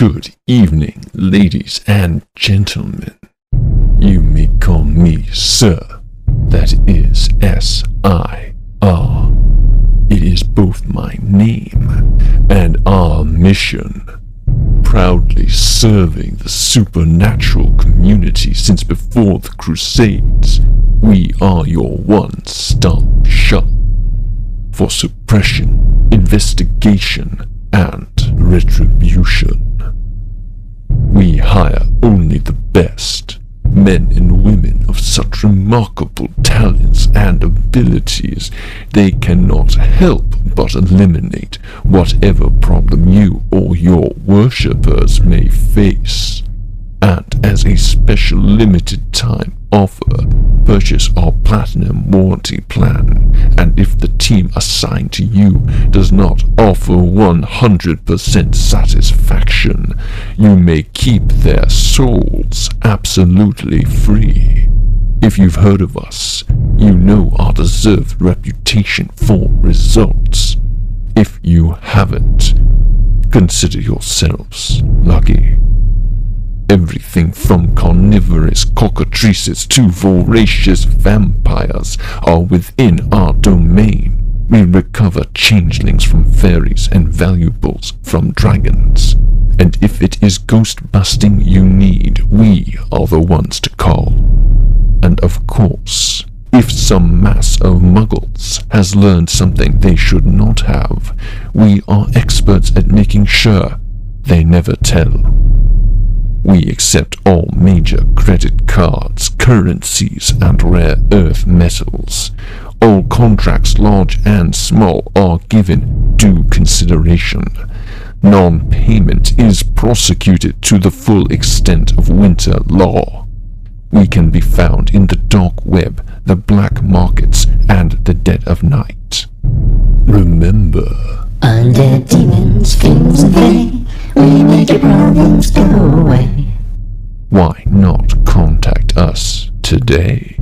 Good evening, ladies and gentlemen. You may call me Sir. That is S I R. It is both my name and our mission. Proudly serving the supernatural community since before the Crusades, we are your one stop shop for suppression, investigation, and retribution. We hire only the best, men and women of such remarkable talents and abilities, they cannot help but eliminate whatever problem you or your worshippers may face. And as a special limited time offer, purchase our platinum warranty plan. And if the team assigned to you does not offer 100% satisfaction, you may keep their souls absolutely free. If you've heard of us, you know our deserved reputation for results. If you haven't, consider yourselves lucky. Everything from carnivorous cockatrices to voracious vampires are within our domain. We recover changelings from fairies and valuables from dragons. If it is ghost busting you need, we are the ones to call. And of course, if some mass of muggles has learned something they should not have, we are experts at making sure they never tell. We accept all major credit cards, currencies, and rare earth metals. All contracts, large and small, are given due consideration. Non-payment prosecuted to the full extent of winter law. We can be found in the dark web, the black markets, and the dead of night. Remember, Undead demons, and Fae, we make your problems go away. why not contact us today?